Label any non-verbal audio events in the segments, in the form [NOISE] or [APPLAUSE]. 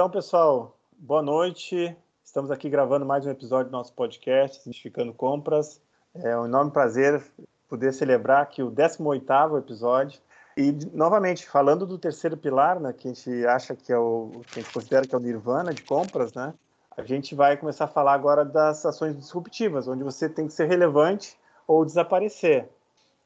Então, pessoal, boa noite. Estamos aqui gravando mais um episódio do nosso podcast, Identificando Compras. É um enorme prazer poder celebrar aqui o 18º episódio. E, novamente, falando do terceiro pilar, né, que a gente acha que é o, que a gente considera que é o nirvana de compras, né, a gente vai começar a falar agora das ações disruptivas, onde você tem que ser relevante ou desaparecer.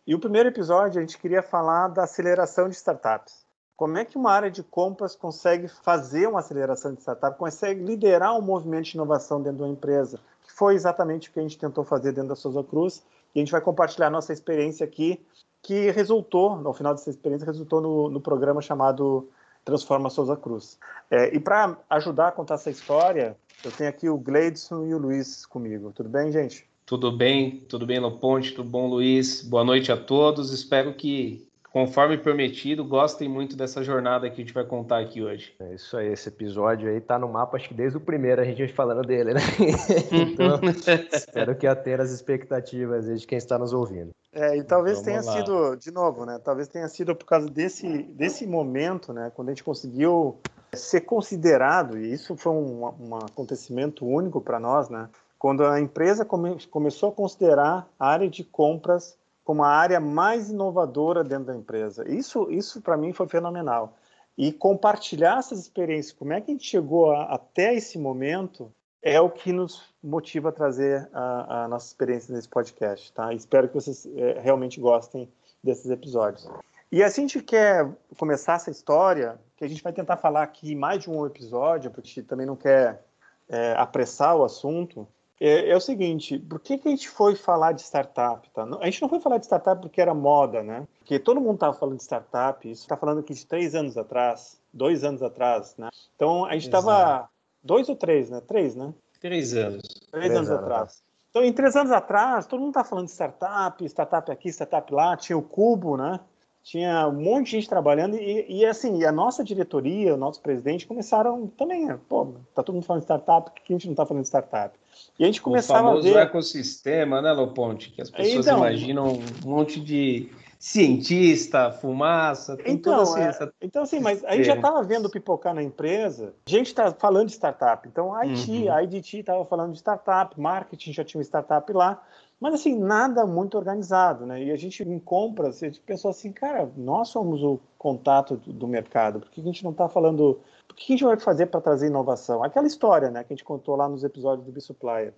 E o primeiro episódio a gente queria falar da aceleração de startups. Como é que uma área de compras consegue fazer uma aceleração de startup, consegue liderar um movimento de inovação dentro de uma empresa? Que foi exatamente o que a gente tentou fazer dentro da Souza Cruz. E a gente vai compartilhar nossa experiência aqui, que resultou, no final dessa experiência, resultou no, no programa chamado Transforma Souza Cruz. É, e para ajudar a contar essa história, eu tenho aqui o Gleidson e o Luiz comigo. Tudo bem, gente? Tudo bem, tudo bem, Loponte, tudo bom, Luiz? Boa noite a todos. Espero que conforme prometido, gostem muito dessa jornada que a gente vai contar aqui hoje. É isso aí, esse episódio aí tá no mapa, acho que desde o primeiro a gente falando dele, né? [LAUGHS] então, espero que atenda as expectativas de quem está nos ouvindo. É, e talvez Vamos tenha lá. sido, de novo, né? Talvez tenha sido por causa desse, desse momento, né? Quando a gente conseguiu ser considerado, e isso foi um, um acontecimento único para nós, né? Quando a empresa come, começou a considerar a área de compras como a área mais inovadora dentro da empresa. Isso, isso para mim foi fenomenal. E compartilhar essas experiências, como é que a gente chegou a, até esse momento, é o que nos motiva a trazer a, a nossa experiência nesse podcast. Tá? Espero que vocês é, realmente gostem desses episódios. E assim a gente quer começar essa história, que a gente vai tentar falar aqui mais de um episódio, porque a gente também não quer é, apressar o assunto, é, é, o seguinte, por que, que a gente foi falar de startup? Tá? A gente não foi falar de startup porque era moda, né? Porque todo mundo estava falando de startup, isso está falando aqui de três anos atrás, dois anos atrás, né? Então a gente estava dois ou três, né? Três, né? Três anos. Três, três anos, anos, atrás. Então, em três anos atrás, todo mundo está falando de startup, startup aqui, startup lá, tinha o Cubo, né? Tinha um monte de gente trabalhando e, e assim, a nossa diretoria, o nosso presidente começaram também, pô, tá todo mundo falando de startup, por que a gente não está falando de startup? E a gente começava a ver... O ecossistema, né, Loponte, que as pessoas então, imaginam um monte de cientista, fumaça, tem então, toda ciência. É, então, assim, mas a gente já estava vendo pipocar na empresa, a gente está falando de startup, então a IT, uhum. a IDT estava falando de startup, marketing já tinha uma startup lá, mas assim, nada muito organizado, né? E a gente em compras, a gente pensou assim, cara, nós somos o contato do, do mercado, por que a gente não está falando, o que a gente vai fazer para trazer inovação? Aquela história, né, que a gente contou lá nos episódios do Bisupplier.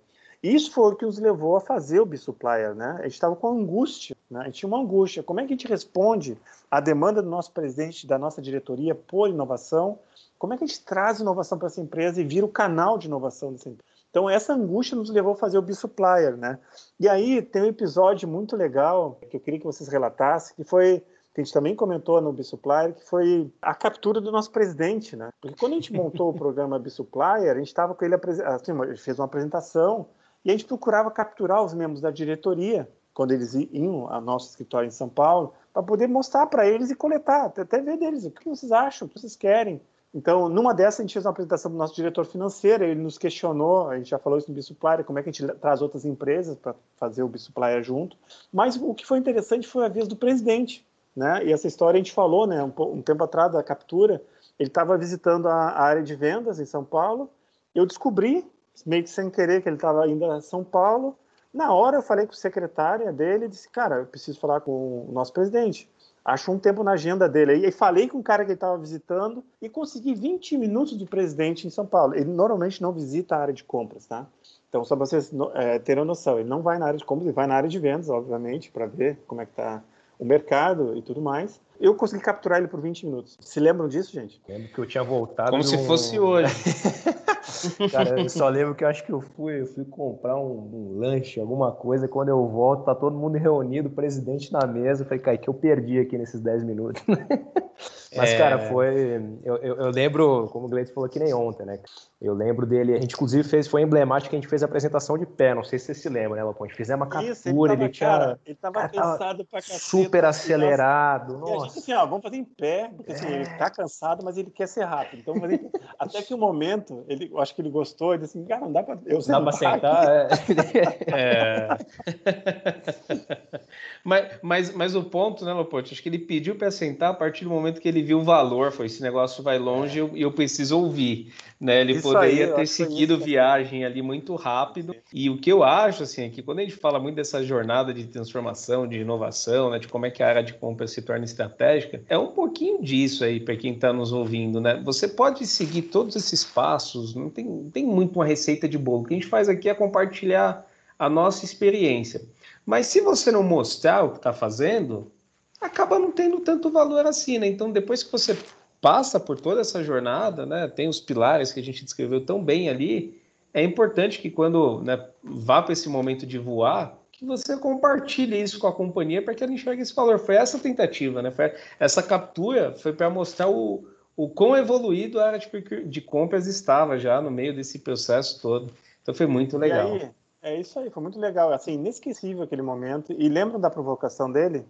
Isso foi o que nos levou a fazer o Bisupplier, né? A gente estava com angústia, né? A gente tinha uma angústia. Como é que a gente responde à demanda do nosso presidente, da nossa diretoria por inovação? Como é que a gente traz inovação para essa empresa e vira o canal de inovação dessa empresa? Então, essa angústia nos levou a fazer o Bisupplier, né? E aí tem um episódio muito legal que eu queria que vocês relatassem, que foi que a gente também comentou no Bisupplier, que foi a captura do nosso presidente, né? Porque quando a gente montou o [LAUGHS] programa Bisupplier, a gente estava com ele, assim, ele fez uma apresentação e a gente procurava capturar os membros da diretoria, quando eles iam ao nosso escritório em São Paulo, para poder mostrar para eles e coletar, até ver deles o que vocês acham, o que vocês querem. Então, numa dessas, a gente fez uma apresentação para o nosso diretor financeiro, ele nos questionou, a gente já falou isso no Bisupplier, como é que a gente traz outras empresas para fazer o Bisupplier junto. Mas o que foi interessante foi a vez do presidente, né? E essa história a gente falou, né, um, tempo atrás da captura, ele estava visitando a, área de vendas em São Paulo, eu descobri, meio que sem querer, que ele estava indo a São Paulo, na hora eu falei com a secretária dele e disse, cara, eu preciso falar com o nosso presidente acho um tempo na agenda dele aí. E falei com o cara que ele estava visitando e consegui 20 minutos de presidente em São Paulo. Ele normalmente não visita a área de compras, tá? Então, só para vocês é, terem noção, ele não vai na área de compras, ele vai na área de vendas, obviamente, para ver como é que está o mercado e tudo mais. Eu consegui capturar ele por 20 minutos. Se lembram disso, gente? Lembro que eu tinha voltado. Como se fosse hoje. [LAUGHS] Cara, eu só lembro que eu acho que eu fui, eu fui comprar um, um, lanche, alguma coisa. Quando eu volto, tá todo mundo reunido, o presidente na mesa. Eu falei, cara, que eu perdi aqui nesses 10 minutos. [LAUGHS] Mas, é... cara, foi. Eu, eu, eu, lembro, como o Gleice falou que nem ontem, né? Eu lembro dele, a gente inclusive fez, foi emblemático que a gente fez a apresentação de pé, não sei se você se lembra, né, Lopão? A gente fez uma captura, Isso, ele, tava, ele tinha. Cara, ele tava cara, cansado pra caceta. Super acelerado. Nossa. E a gente assim, ó, vamos fazer em pé, porque assim, ele tá cansado, mas ele quer ser rápido. Então, fazer... [LAUGHS] até que o um momento, ele, eu acho que ele gostou, ele disse assim, cara, não dá pra. Eu dá pra sentar, é. [LAUGHS] é. [LAUGHS] Mas, mas, mas o ponto, né, Lopote? Acho que ele pediu para sentar a partir do momento que ele viu o valor. Foi esse negócio vai longe e eu, eu, preciso ouvir. Né? Ele isso poderia aí, ter seguido isso. viagem ali muito rápido. E o que eu acho, assim, é que quando a gente fala muito dessa jornada de transformação, de inovação, né, de como é que a área de compra se torna estratégica, é um pouquinho disso aí para quem está nos ouvindo. Né? Você pode seguir todos esses passos, não tem, não tem muito uma receita de bolo. O que a gente faz aqui é compartilhar a nossa experiência. Mas se você não mostrar o que está fazendo, acaba não tendo tanto valor assim, né? Então, depois que você passa por toda essa jornada, né, tem os pilares que a gente descreveu tão bem ali, é importante que quando né, vá para esse momento de voar, que você compartilhe isso com a companhia para que ela enxergue esse valor. Foi essa tentativa, né? Foi essa captura foi para mostrar o, o quão evoluído a área de, de compras estava já no meio desse processo todo. Então foi muito legal. Aí, é isso aí, foi muito legal. Assim, inesquecível aquele momento. E lembram da provocação dele?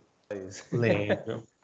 Lembro. [LAUGHS]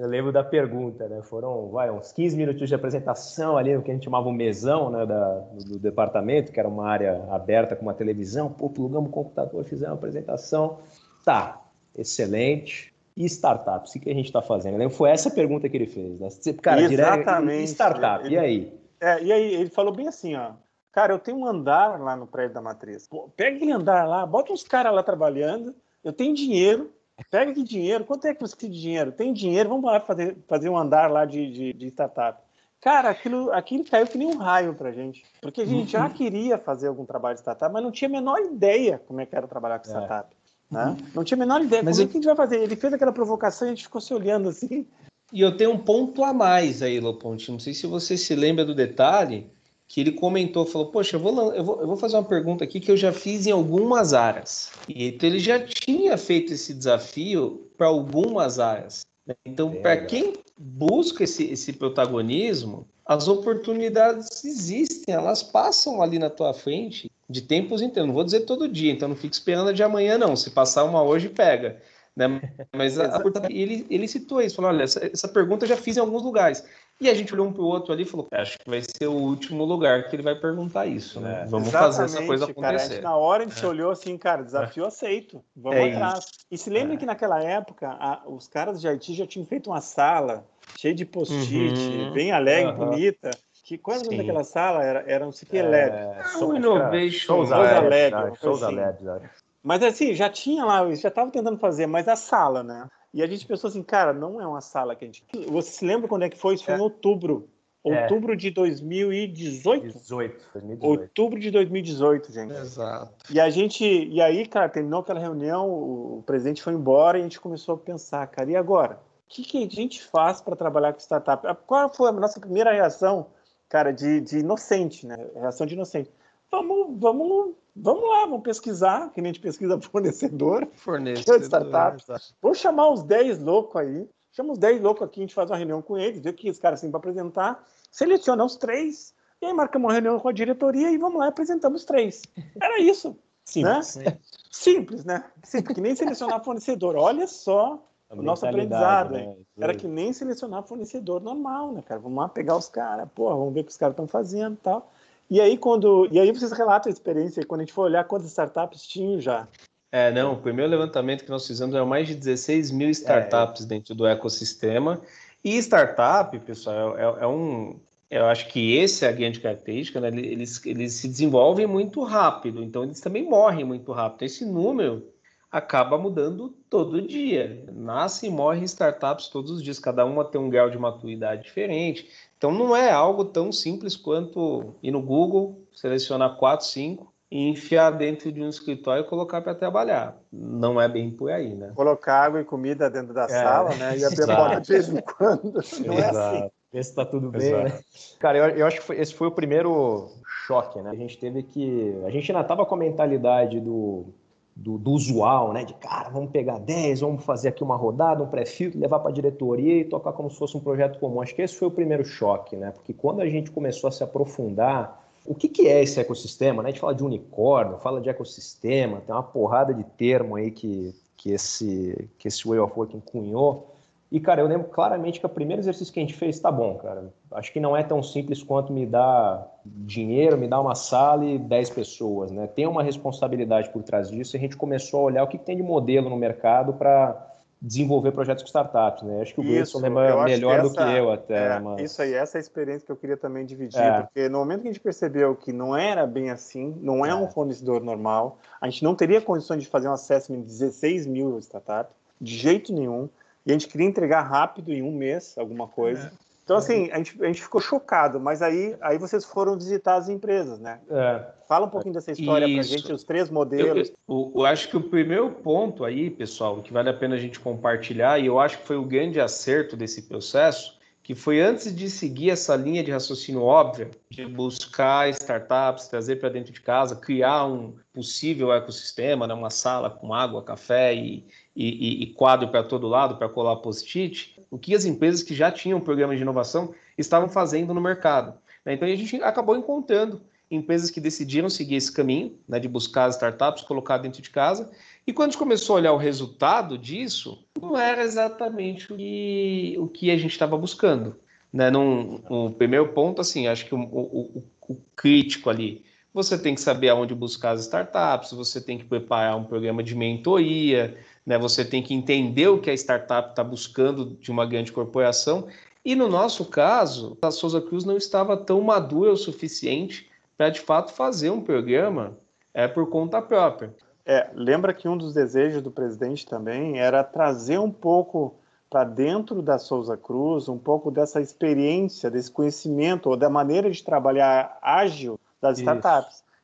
Eu lembro da pergunta, né? Foram vai, uns 15 minutos de apresentação ali no que a gente chamava o mesão né, da, do, do, departamento, que era uma área aberta com uma televisão. Pô, plugamos o computador, fizemos uma apresentação. Tá, excelente. E startups, o que a gente está fazendo? Né? Foi essa pergunta que ele fez, né? Cara, Exatamente. Direto, startup, ele, e aí? É, e aí, ele falou bem assim, ó. Cara, eu tenho um andar lá no prédio da matriz. Pô, pega aquele andar lá, bota uns caras lá trabalhando. Eu tenho dinheiro. Pega aqui dinheiro. Quanto é que você de dinheiro? Tem dinheiro, vamos lá fazer, fazer um andar lá de, de, de startup. Cara, aquilo, aquilo caiu que nem um raio pra gente. Porque a gente já uhum. queria fazer algum trabalho de startup, mas não tinha a menor ideia como é que era trabalhar com é. startup. É. Né? Não tinha a menor ideia. Mas como eu... é que a gente vai fazer? Ele fez aquela provocação e a gente ficou se olhando assim. E eu tenho um ponto a mais aí, Loponte. Não sei se você se lembra do detalhe que ele comentou, falou, poxa, eu vou, eu vou, eu vou fazer uma pergunta aqui que eu já fiz em algumas áreas. E então ele já tinha feito esse desafio para algumas áreas. Então, para quem busca esse, esse protagonismo, as oportunidades existem, elas passam ali na tua frente de tempos em tempos. Não vou dizer todo dia, então não fique esperando a de amanhã, não. Se passar uma hoje, pega. Né? [LAUGHS] Mas a, ele, ele citou isso, falou: olha, essa, essa pergunta eu já fiz em alguns lugares. E a gente olhou um para o outro ali e falou: acho que vai ser o último lugar que ele vai perguntar isso, né? É, Vamos fazer essa coisa acontecer. Cara, na hora a gente é. olhou assim, cara, desafio é. aceito, vamos é atrás. Isso. E se lembra é. que naquela época a, os caras de Haiti já tinham feito uma sala cheia de post-it, uhum. bem alegre, uhum. bonita. Que quando é daquela sala era, era um CQ LED. É, um Innovation. Souza. Souza LED. Mas assim, já tinha lá, já estava tentando fazer, mas a sala, né? E a gente pensou assim, cara, não é uma sala que a gente. Você se lembra quando é que foi? Isso foi é. em outubro. Outubro é. de 2018? 18, 2018. Outubro de 2018, gente. Exato. E a gente. E aí, cara, terminou aquela reunião, o presidente foi embora e a gente começou a pensar, cara, e agora? O que, que a gente faz para trabalhar com startup? Qual foi a nossa primeira reação, cara, de, de inocente, né? Reação de inocente. Vamos, vamos Vamos lá, vamos pesquisar, que nem a gente pesquisa [LAUGHS] fornecedor, fornecedor de startup. Vamos chamar uns 10 loucos aí, chama uns 10 loucos aqui, a gente faz uma reunião com eles, vê o que os caras têm para apresentar, seleciona os três, e aí marcamos uma reunião com a diretoria e vamos lá e apresentamos os três. Era isso. Simples, né? Simples, né? Simples, que nem selecionar fornecedor. Olha só o nosso aprendizado. Né? Era que nem selecionar fornecedor normal, né, cara? Vamos lá pegar os caras, porra, vamos ver o que os caras estão fazendo e tal. E aí, quando. E aí vocês relatam a experiência, quando a gente for olhar quantas startups tinham já. É, não, o primeiro levantamento que nós fizemos eram mais de 16 mil startups é. dentro do ecossistema. E startup, pessoal, é, é, um. Eu acho que esse é a grande característica, né? Eles, eles se desenvolvem muito rápido, então eles também morrem muito rápido. Esse número acaba mudando todo dia. Nasce e morre startups todos os dias, cada uma tem um grau de maturidade diferente. Então não é algo tão simples quanto ir no Google, selecionar quatro, cinco e enfiar dentro de um escritório e colocar para trabalhar. Não é bem por aí, né? Colocar água e comida dentro da é, sala, né? E abrir a porta de vez em quando. Não é assim. Ver se tá tudo bem, né? Cara, eu, eu acho que foi, esse foi o primeiro choque, né? A gente teve que. A gente ainda tava com a mentalidade do do, do, usual, né? De cara, vamos pegar 10, vamos fazer aqui uma rodada, um pré-filtro, levar para a diretoria e tocar como se fosse um projeto comum. Acho que esse foi o primeiro choque, né? Porque quando a gente começou a se aprofundar, o que, que é esse ecossistema? Né? A gente fala de unicórnio, fala de ecossistema, tem uma porrada de termo aí que, que, esse, que esse Way of Working cunhou. E, cara, eu lembro claramente que o primeiro exercício que a gente fez, tá bom, cara. Acho que não é tão simples quanto me dar dinheiro, me dar uma sala e 10 pessoas, né? Tem uma responsabilidade por trás disso e a gente começou a olhar o que tem de modelo no mercado para desenvolver projetos com startups, né? Acho que o Gleison lembra melhor essa, do que eu até. É, mas... Isso aí, essa é a experiência que eu queria também dividir, é. porque no momento que a gente percebeu que não era bem assim, não é, é, um fornecedor normal, a gente não teria condições de fazer um assessment de 16 mil startups, de jeito nenhum e a gente queria entregar rápido, em um mês, alguma coisa. É. Então, assim, a gente, a gente ficou chocado, mas aí, aí vocês foram visitar as empresas, né? É. Fala um pouquinho dessa história para a gente, os três modelos. Eu, eu, eu, acho que o primeiro ponto aí, pessoal, que vale a pena a gente compartilhar, e eu acho que foi o grande acerto desse processo, que foi antes de seguir essa linha de raciocínio óbvia, de buscar startups, trazer para dentro de casa, criar um possível ecossistema, né, uma sala com água, café e, e, e quadro para todo lado para colar post-it, o que as empresas que já tinham programas de inovação estavam fazendo no mercado. Né? Então a gente acabou encontrando empresas que decidiram seguir esse caminho, né, de buscar as startups, colocar dentro de casa. E quando a gente começou a olhar o resultado disso, não era exatamente o que, o que a gente estava buscando. Né? Num, o primeiro ponto, assim, acho que o, o, o, crítico ali, você tem que saber aonde buscar as startups, você tem que preparar um programa de mentoria, né? Você tem que entender o que a startup está buscando de uma grande corporação. E no nosso caso, a Souza Cruz não estava tão madura o suficiente para de fato fazer um programa é, por conta própria. É, lembra que um dos desejos do presidente também era trazer um pouco para dentro da Souza Cruz, um pouco dessa experiência, desse conhecimento ou da maneira de trabalhar ágil das Isso.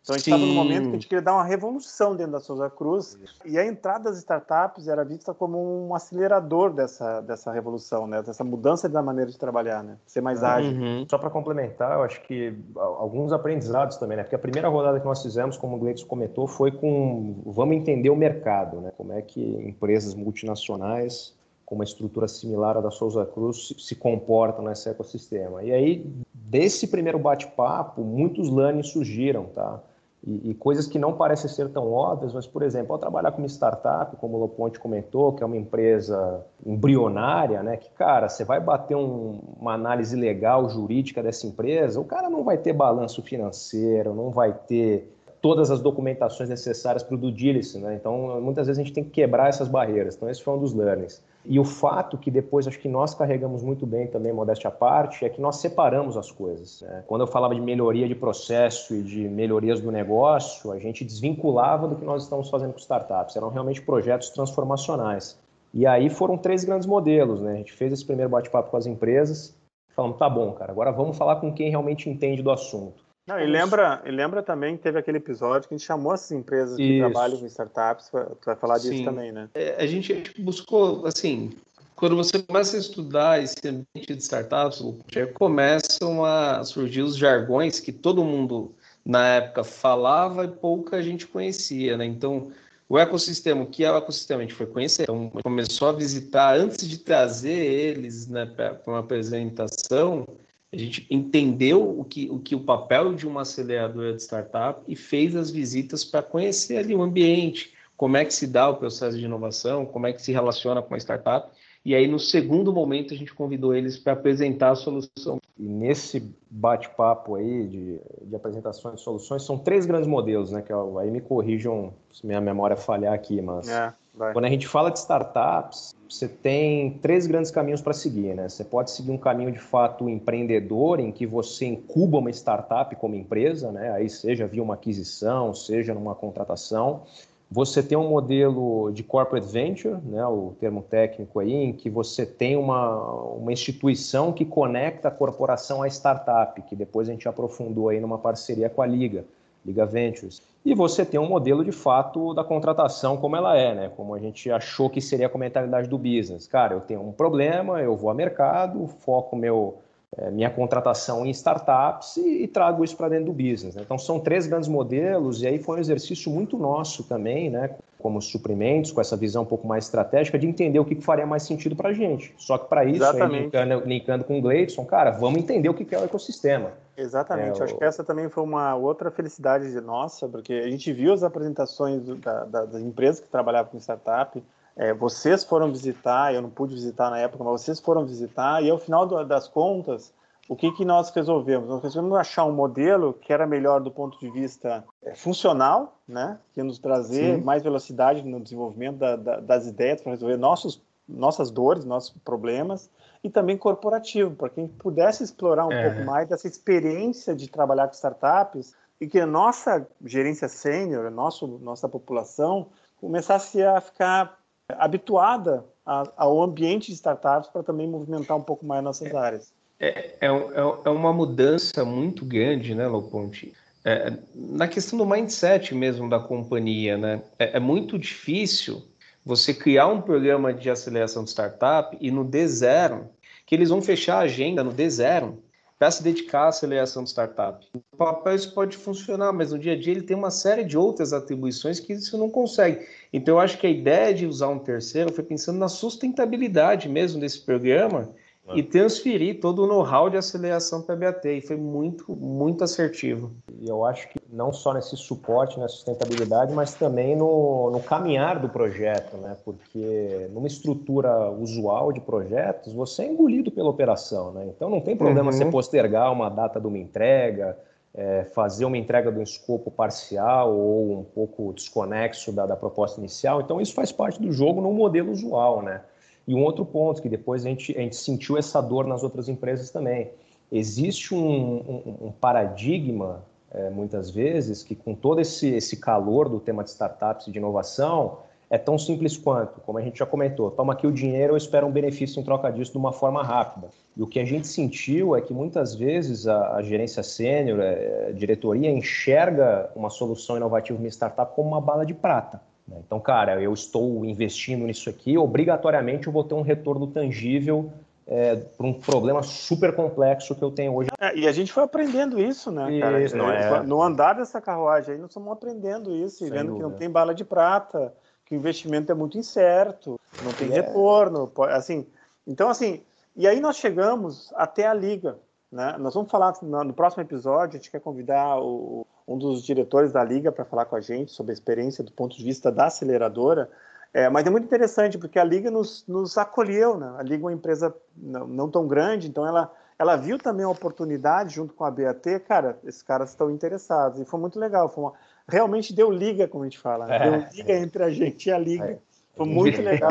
Então a gente estava no momento que a gente queria dar uma revolução dentro da Souza Cruz e a entrada das startups era vista como um acelerador dessa, dessa revolução, né? dessa mudança da maneira de trabalhar, né? ser mais ágil. Uhum. Só para complementar, eu acho que alguns aprendizados também, né? porque a primeira rodada que nós fizemos, como o Gleitson comentou, foi com vamos entender o mercado, né? como é que empresas multinacionais com uma estrutura similar à da Souza Cruz se comportam nesse ecossistema. E aí, desse primeiro bate-papo, muitos learnings surgiram, tá? E, e, coisas que não parecem ser tão óbvias, mas, por exemplo, ao trabalhar com uma startup, como o Loponte comentou, que é uma empresa embrionária, né? Que, cara, você vai bater um, uma análise legal, jurídica dessa empresa, o cara não vai ter balanço financeiro, não vai ter todas as documentações necessárias para o due diligence, né? Então, muitas vezes a gente tem que quebrar essas barreiras. Então, esse foi um dos learnings. E o fato que depois acho que nós carregamos muito bem também, modéstia à parte, é que nós separamos as coisas. Né? Quando eu falava de melhoria de processo e de melhorias do negócio, a gente desvinculava do que nós estamos fazendo com startups. Eram realmente projetos transformacionais. E aí foram três grandes modelos, né? A gente fez esse primeiro bate-papo com as empresas, falando, tá bom, cara, agora vamos falar com quem realmente entende do assunto. Não, e lembra, e lembra também que teve aquele episódio que a gente chamou essas empresas que Isso. trabalham com startups, tu vai falar disso Sim. também, né? É, a gente buscou, assim, quando você começa a estudar esse ambiente de startups, já começam a surgir os jargões que todo mundo na época falava e pouca gente conhecia, né? Então, o ecossistema, o que é o ecossistema? A gente foi conhecer, então começou a visitar antes de trazer eles né, para uma apresentação a gente entendeu o que, o que o papel de uma aceleradora de startup e fez as visitas para conhecer ali o ambiente, como é que se dá o processo de inovação, como é que se relaciona com a startup. E aí, no segundo momento, a gente convidou eles para apresentar a solução. E nesse bate-papo aí de, de apresentações de soluções, são três grandes modelos, né? Que eu, aí me corrijam se minha memória falhar aqui, mas é, quando a gente fala de startups, você tem três grandes caminhos para seguir, né? Você pode seguir um caminho de fato empreendedor, em que você incuba uma startup como empresa, né? Aí seja via uma aquisição, seja numa contratação. Você tem um modelo de corporate venture, né, o termo técnico aí, em que você tem uma, uma instituição que conecta a corporação à startup, que depois a gente aprofundou aí numa parceria com a Liga. Liga Ventures. E você tem um modelo de fato da contratação como ela é, né? Como a gente achou que seria a mentalidade do business. Cara, eu tenho um problema, eu vou ao mercado, foco meu é, minha contratação em startups e, e trago isso para dentro do business. Né? Então são três grandes modelos e aí foi um exercício muito nosso também, né? Como suprimentos, com essa visão um pouco mais estratégica de entender o que, que faria mais sentido para a gente. Só que para isso, aí, linkando, linkando, com o Gleidson, cara, vamos entender o que, que é o ecossistema. Exatamente. É, Acho o... que essa também foi uma outra felicidade nossa, porque a gente viu as apresentações do, da, da, das empresas que trabalhavam com startup é, vocês foram visitar, eu não pude visitar na época, mas vocês foram visitar, e ao final do, das contas, o que, que nós resolvemos? Nós resolvemos achar um modelo que era melhor do ponto de vista é, funcional, né? que ia nos trazer Sim. mais velocidade no desenvolvimento da, das ideias para resolver nossos, nossas dores, nossos problemas, e também corporativo, para quem pudesse explorar um é. pouco mais dessa experiência de trabalhar com startups e que a nossa gerência sênior, nossa população, começasse a ficar habituada a, ao ambiente de startups para também movimentar um pouco mais nossas áreas. É, é, é, é uma mudança muito grande, né, Loponte? É, na questão do mindset mesmo da companhia, né? É, é, muito difícil você criar um programa de aceleração de startup e no D0, que eles vão fechar a agenda no D0 para se dedicar à aceleração de startup. O papel isso pode funcionar, mas no dia a dia ele tem uma série de outras atribuições que isso não consegue. Então eu acho que a ideia de usar um terceiro foi pensando na sustentabilidade mesmo desse programa e transferir todo o know-how de aceleração para a BAT. E foi muito, muito assertivo. E eu acho que não só nesse suporte, na sustentabilidade, mas também no, no caminhar do projeto, né? Porque numa estrutura usual de projetos, você é engolido pela operação, né? Então não tem problema uhum. você postergar uma data de uma entrega, é, fazer uma entrega de um escopo parcial ou um pouco desconexo da, da proposta inicial. Então isso faz parte do jogo no modelo usual, né? E um outro ponto que depois a gente, a gente sentiu essa dor nas outras empresas também. Existe um, um, um paradigma, é, muitas vezes, que com todo esse, esse calor do tema de startups e de inovação, é tão simples quanto, como a gente já comentou, toma aqui o dinheiro, eu espero um benefício em troca disso de uma forma rápida. E o que a gente sentiu é que muitas vezes a, a gerência sênior, é, a diretoria, enxerga uma solução inovativa em startup como uma bala de prata. Né? Então, cara, eu estou investindo nisso aqui, obrigatoriamente eu vou ter um retorno tangível é, para um problema super complexo que eu tenho hoje. É, e a gente foi aprendendo isso, né, cara? Não é... No andar dessa carruagem aí, nós estamos aprendendo isso, e vendo dúvida. que não tem bala de prata, que o investimento é muito incerto, não tem é. retorno, assim... Então, assim, e aí nós chegamos até a liga, né? Nós vamos falar no próximo episódio, a gente quer convidar o, um dos diretores da Liga para falar com a gente sobre a experiência do ponto de vista da aceleradora. É, mas é muito interessante porque a Liga nos, nos acolheu, né? A Liga é uma empresa não, não, tão grande, então ela, ela viu também a oportunidade junto com a BAT, cara, esses caras estão interessados. E foi muito legal, foi uma, realmente deu liga, como a gente fala, né? é, deu liga entre a gente e a Liga. É. Foi muito legal.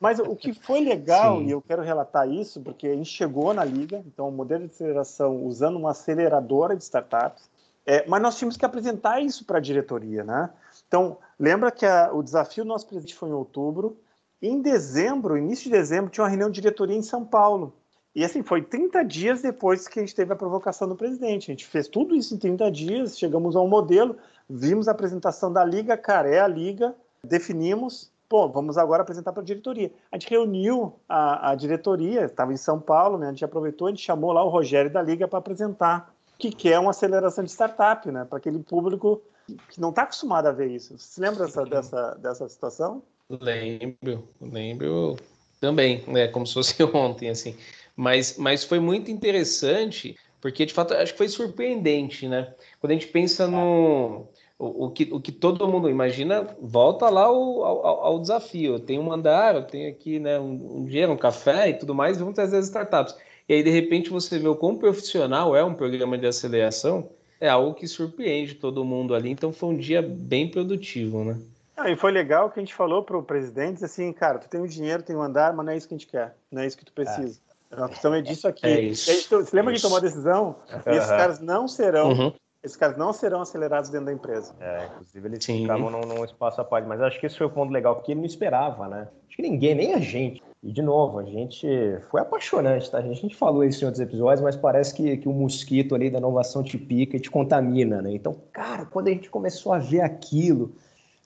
Mas o que foi legal, Sim. e eu quero relatar isso, porque a gente chegou na Liga, então o modelo de aceleração usando uma aceleradora de startups, é, mas nós tínhamos que apresentar isso para a diretoria, né? Então, lembra que a, o desafio do nosso presidente foi em outubro. Em dezembro, início de dezembro, tinha uma reunião de diretoria em São Paulo. E assim, foi 30 dias depois que a gente teve a provocação do presidente. A gente fez tudo isso em 30 dias, chegamos a um modelo, vimos a apresentação da liga, cara, é a liga, definimos, pô, vamos agora apresentar para a diretoria. A gente reuniu a, a diretoria, estava em São Paulo, né? A gente aproveitou, a gente chamou lá o Rogério da liga para apresentar que quer uma aceleração de startup, né? Para aquele público que não está acostumado a ver isso. Você se lembra dessa, dessa, dessa situação? Lembro, lembro também, né? Como se fosse [LAUGHS] ontem, assim. Mas, mas foi muito interessante, porque de fato acho que foi surpreendente, né? Quando a gente pensa no. O, o, que, o que todo mundo imagina, volta lá ao, ao, ao desafio. Eu tenho um andar, eu tenho aqui né, um, um dinheiro, um café e tudo mais, vamos trazer as startups. E aí, de repente, você vê o quão profissional é um programa de aceleração, é algo que surpreende todo mundo ali. Então, foi um dia bem produtivo, né? Ah, e foi legal que a gente falou para o presidente assim, cara, tu tem o um dinheiro, tem o um andar, mas não é isso que a gente quer, não é isso que tu precisa. É. Nós precisamos disso aqui. É isso. Gente, você lembra é que tomou a decisão? Uhum. E esses caras não serão uhum. Esses caras não serão acelerados dentro da empresa. É, inclusive eles Sim. ficavam num, num, espaço à parte. Mas acho que esse foi o ponto legal, porque ele não esperava, né? Acho que ninguém, nem a gente. E, de novo, a gente foi apaixonante, tá? A gente falou isso em outros episódios, mas parece que, que o mosquito ali da inovação te pica e te contamina, né? Então, cara, quando a gente começou a ver aquilo,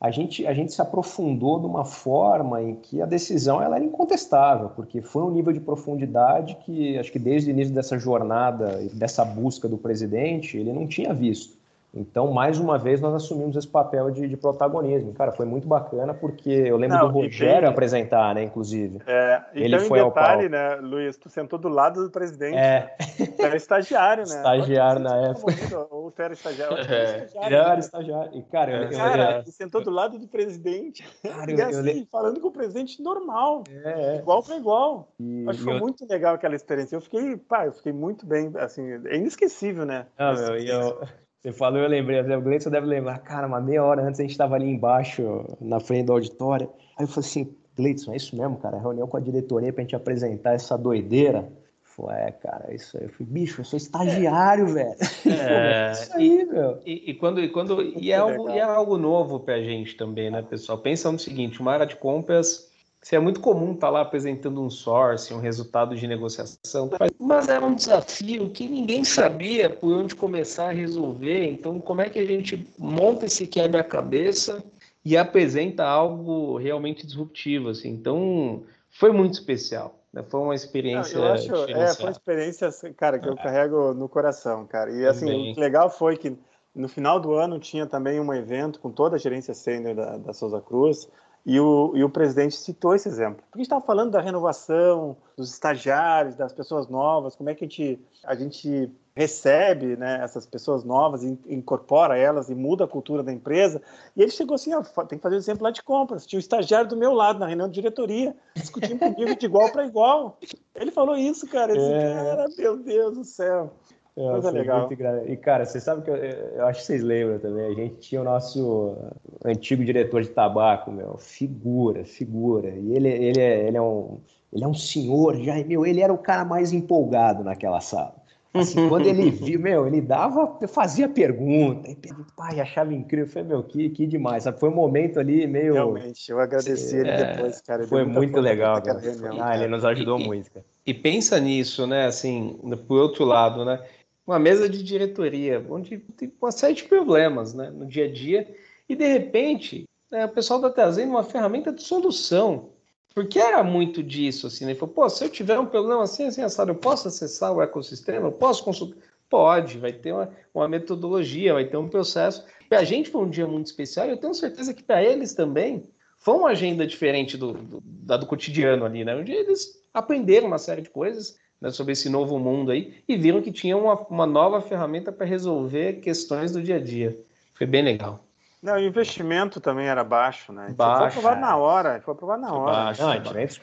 a gente, a gente se aprofundou de uma forma em que a decisão ela era incontestável, porque foi um nível de profundidade que, acho que desde o início dessa jornada, dessa busca do presidente, ele não tinha visto. Então, mais uma vez, nós assumimos esse papel de, de protagonismo. Cara, foi muito bacana, porque eu lembro Não, do Rogério tem... apresentar, né, inclusive. É, ele foi em detalhe, ao né, Luiz, tu sentou do lado do presidente. É. Né? Era estagiário, né? Estagiário na época. Ou tu era estagiário? É. Era né? estagiário. E, cara, eu, cara eu, sentou do lado do presidente. Cara, e assim, eu, falando com o presidente normal. É, é. igual para igual. E, Acho que foi muito legal aquela experiência. Eu fiquei, pá, eu fiquei muito bem, assim, é inesquecível, né? Ah, meu, e eu... Você falou, eu lembrei, o Gleison deve lembrar, cara, uma meia hora antes a gente estava ali embaixo, na frente do auditório. Aí eu falei assim, Gleison, é isso mesmo, cara? Reunião com a diretoria pra gente apresentar essa doideira. Falei, é, cara, isso aí. Eu falei, bicho, eu sou estagiário, é. [LAUGHS] velho. É, isso aí, e, meu. E, e, quando, e, quando, e, é algo, e é algo novo pra gente também, né, pessoal? Pensa no seguinte, uma área de compras se é muito comum estar tá lá apresentando um source, um resultado de negociação, mas era um desafio que ninguém sabia por onde começar a resolver. Então, como é que a gente monta esse quebra-cabeça e apresenta algo realmente disruptivo? Assim? Então, foi muito especial. Né? Foi uma experiência. Não, eu acho, é, foi uma experiência, cara, que eu é. carrego no coração, cara. E assim, Também. o que legal foi que no final do ano tinha também um evento com toda a gerência sênior da, da Souza Cruz. E o, e o presidente citou esse exemplo. Porque a gente estava falando da renovação, dos estagiários, das pessoas novas, como é que a gente, a gente recebe né, essas pessoas novas, incorpora elas e muda a cultura da empresa. E ele chegou assim: ó, tem que fazer o exemplo lá de compras. Tinha um estagiário do meu lado na reunião de diretoria, discutindo comigo de igual para igual. Ele falou isso, cara. Eu disse, é... cara, meu Deus do céu. Coisa legal. E, cara, você sabe que eu, eu, acho que vocês lembram também, a gente tinha o nosso antigo diretor de tabaco, meu, figura, figura. E ele, ele, é, ele, é, um, ele é um senhor, já, meu, ele era o cara mais empolgado naquela sala. Assim, quando ele [LAUGHS] viu, meu, ele dava, fazia pergunta, e pai, achava incrível. Eu falei, meu, que, que demais. Sabe? Foi um momento ali meio. Realmente, eu agradeci ele é, depois, cara. Foi muito legal, cara. Reunião, ah, ele nos ajudou e, muito, cara. E pensa nisso, né? Assim, por outro lado, né? Uma mesa de diretoria, onde tem uma série de problemas né, no dia a dia, e de repente né, o pessoal está trazendo uma ferramenta de solução. Porque era muito disso, assim, né? Ele falou, pô, se eu tiver um problema assim, assim, assado, eu posso acessar o ecossistema? Eu posso consultar? Pode, vai ter uma, uma metodologia, vai ter um processo. Para a gente foi um dia muito especial e eu tenho certeza que para eles também foi uma agenda diferente do, do, da do cotidiano ali, né? Onde eles aprenderam uma série de coisas né, sobre esse novo mundo aí e viram que tinha uma, uma nova ferramenta para resolver questões do dia a dia. Foi bem legal. Não, o investimento também era baixo, né? Baixo. Foi aprovado na hora, foi aprovado na hora. Baixo, Não,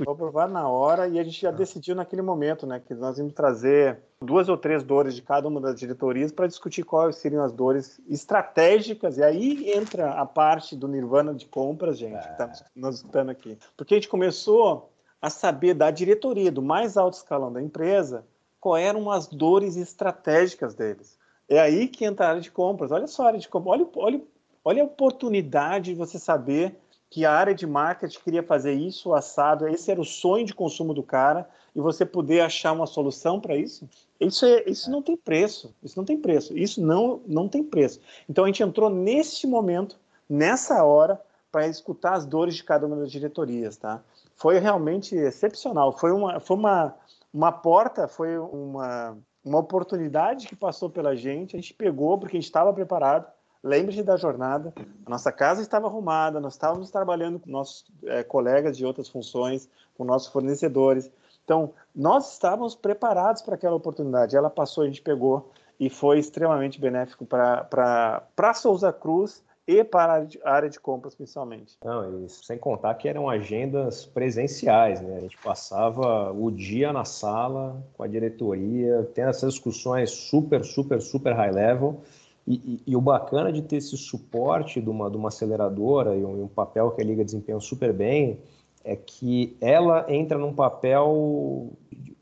foi aprovado na hora e a gente já decidiu naquele momento, né, que nós íamos trazer duas ou três dores de cada uma das diretorias para discutir quais seriam as dores estratégicas e aí entra a parte do nirvana de compras, gente, é. que está nos escutando aqui. Porque a gente começou a saber da diretoria, do mais alto escalão da empresa, quais eram as dores estratégicas deles. É aí que entra a área de compras. Olha só a área de compras. Olha, olha, olha a oportunidade de você saber que a área de marketing queria fazer isso, assado. Esse era o sonho de consumo do cara e você poder achar uma solução para isso. Isso, é, isso não tem preço. Isso não tem preço. Isso não, não tem preço. Então a gente entrou neste momento, nessa hora, para escutar as dores de cada uma das diretorias, tá? Foi realmente excepcional. Foi uma, foi uma, uma porta, foi uma, uma oportunidade que passou pela gente. A gente pegou porque a gente estava preparado. Lembre-se da jornada. A nossa casa estava arrumada, nós estávamos trabalhando com nossos é, colegas de outras funções, com nossos fornecedores. Então, nós estávamos preparados para aquela oportunidade. Ela passou, a gente pegou e foi extremamente benéfico para Souza Cruz e para a área de compras, principalmente. Não. Sem contar que eram agendas presenciais, né? A gente passava o dia na sala com a diretoria, tendo essas discussões super, super, super high level. E, e, e, o bacana de ter esse suporte de uma, de uma aceleradora e um, um papel que a Liga desempenha super bem é que ela entra num papel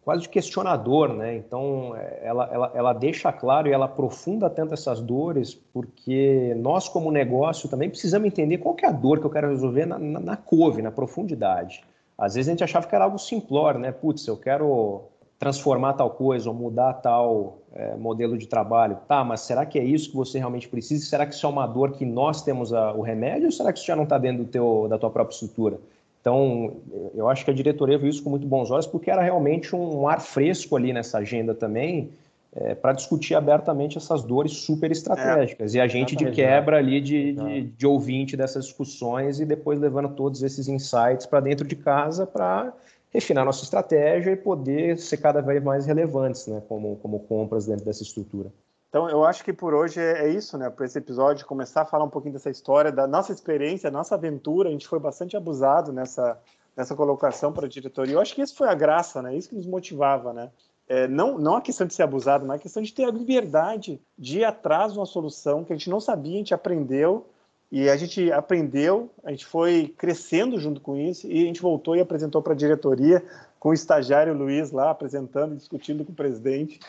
quase de questionador, né? Então, é, ela, ela, ela deixa claro e ela aprofunda tanto essas dores, porque nós, como negócio, também precisamos entender qual é a dor que eu quero resolver na, na, na couve, na profundidade. Às vezes a gente achava que era algo simplório, né? Putz, eu quero transformar tal coisa ou mudar tal é, modelo de trabalho. Tá, mas será que é isso que você realmente precisa? Será que isso é uma dor que nós temos a, o remédio ou será que isso já não está dentro do teu, da tua própria estrutura? Então, eu acho que a diretoria viu isso com muito bons olhos, porque era realmente um ar fresco ali nessa agenda também, é, para discutir abertamente essas dores super estratégicas. É, e a gente de quebra ali de, de, de, ouvinte dessas discussões e depois levando todos esses insights para dentro de casa para refinar nossa estratégia e poder ser cada vez mais relevantes né, como, como compras dentro dessa estrutura. Então, eu acho que por hoje é, é isso, né? Para esse episódio, começar a falar um pouquinho dessa história, da nossa experiência, nossa aventura. A gente foi bastante abusado nessa, nessa colocação para a diretoria. Eu acho que isso foi a graça, né? Isso que nos motivava, né? É, não, não a questão de ser abusado, mas a questão de ter a liberdade de ir atrás de uma solução que a gente não sabia, a gente aprendeu, e a gente aprendeu, a gente foi crescendo junto com isso, e a gente voltou e apresentou para a diretoria, com o estagiário Luiz lá, apresentando discutindo com o presidente.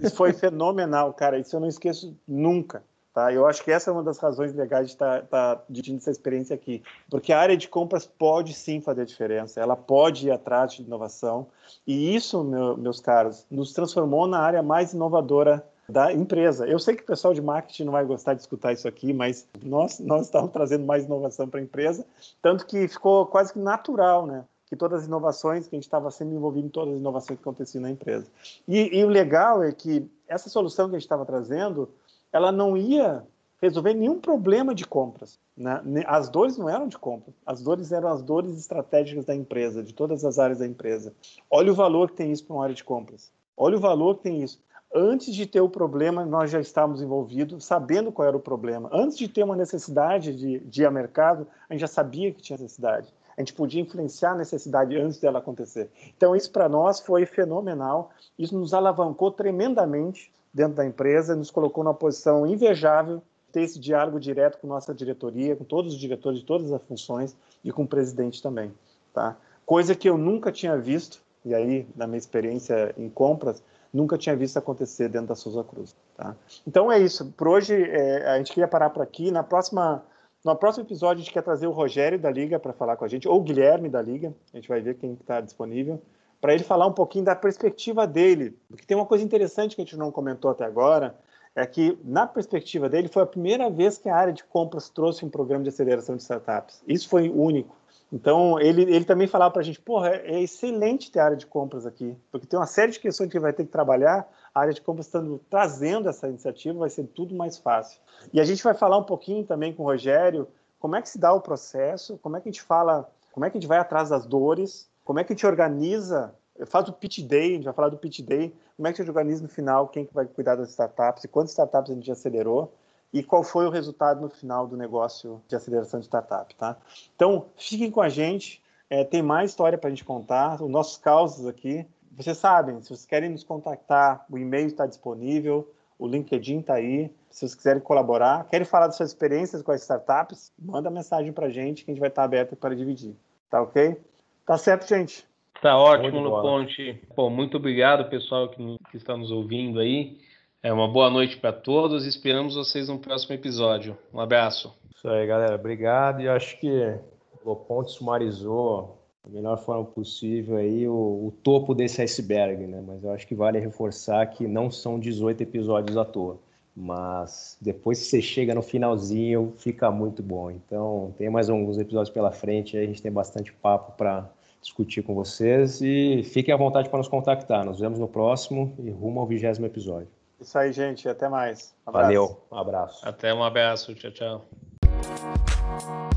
Isso foi [LAUGHS] fenomenal, cara, isso eu não esqueço nunca. Tá? Eu acho que essa é uma das razões legais de estar tá, tá dividindo essa experiência aqui, porque a área de compras pode sim fazer diferença, ela pode ir atrás de inovação, e isso, meu, meus caros, nos transformou na área mais inovadora da empresa. Eu sei que o pessoal de marketing não vai gostar de escutar isso aqui, mas nós, nós estamos trazendo mais inovação para a empresa, tanto que ficou quase que natural, né? Que todas as inovações, que a gente estava sendo envolvido em todas as inovações que aconteciam na empresa. E, e o legal é que essa solução que a gente estava trazendo, ela não ia resolver nenhum problema de compras. Né? As dores não eram de compra, as dores eram as dores estratégicas da empresa, de todas as áreas da empresa. Olha o valor que tem isso para uma área de compras. Olha o valor que tem isso antes de ter o problema, nós já estávamos envolvidos, sabendo qual era o problema. Antes de ter uma necessidade de, de ir ao mercado, a gente já sabia que tinha necessidade. A gente podia influenciar a necessidade antes dela acontecer. Então, isso para nós foi fenomenal. Isso nos alavancou tremendamente dentro da empresa, nos colocou numa posição invejável ter esse diálogo direto com nossa diretoria, com todos os diretores de todas as funções e com o presidente também. Tá? Coisa que eu nunca tinha visto, e aí, na minha experiência em compras, nunca tinha visto acontecer dentro da Souza Cruz. Tá? Então é isso. Por hoje é, a gente queria parar por aqui. Na próxima, no próximo episódio a gente quer trazer o Rogério da Liga para falar com a gente, ou o Guilherme da Liga. A gente vai ver quem está disponível para ele falar um pouquinho da perspectiva dele. Porque tem uma coisa interessante que a gente não comentou até agora, é que, na perspectiva dele, foi a primeira vez que a área de compras trouxe um programa de aceleração de startups. Isso foi único. Então, ele, ele também falava para a gente, porra, é, excelente ter área de compras aqui, porque tem uma série de questões que vai ter que trabalhar, a área de compras estando trazendo essa iniciativa, vai ser tudo mais fácil. E a gente vai falar um pouquinho também com o Rogério, como é que se dá o processo, como é que a gente fala, como é que a gente vai atrás das dores, como é que a gente organiza, faz o pitch day, a gente vai falar do pitch day, como é que a gente organiza no final, quem que vai cuidar das startups e quantas startups a gente acelerou e qual foi o resultado no final do negócio de aceleração de startup, tá? Então, fiquem com a gente, é, tem mais história para a gente contar, os nossos causos aqui. Vocês sabem, se vocês querem nos contactar, o e-mail está disponível, o LinkedIn está aí, se vocês quiserem colaborar, querem falar das suas experiências com as startups, manda mensagem para a gente que a gente vai estar aberto para dividir, tá ok? Tá certo, gente? Tá ótimo, no Ponte. Pô, muito obrigado, pessoal que, que está nos ouvindo aí. É uma boa noite para todos esperamos vocês no próximo episódio. Um abraço. Isso aí, galera. Obrigado. E acho que o Ponte sumarizou da melhor forma possível aí o, o, topo desse iceberg, né? Mas eu acho que vale reforçar que não são 18 episódios à toa. Mas depois que você chega no finalzinho, fica muito bom. Então, tem mais alguns episódios pela frente, aí a gente tem bastante papo para discutir com vocês e fiquem à vontade para nos contactar. Nos vemos no próximo e rumo ao vigésimo episódio. Isso aí, gente. Até mais. Um Valeu. Um abraço. Até um abraço. Tchau, tchau.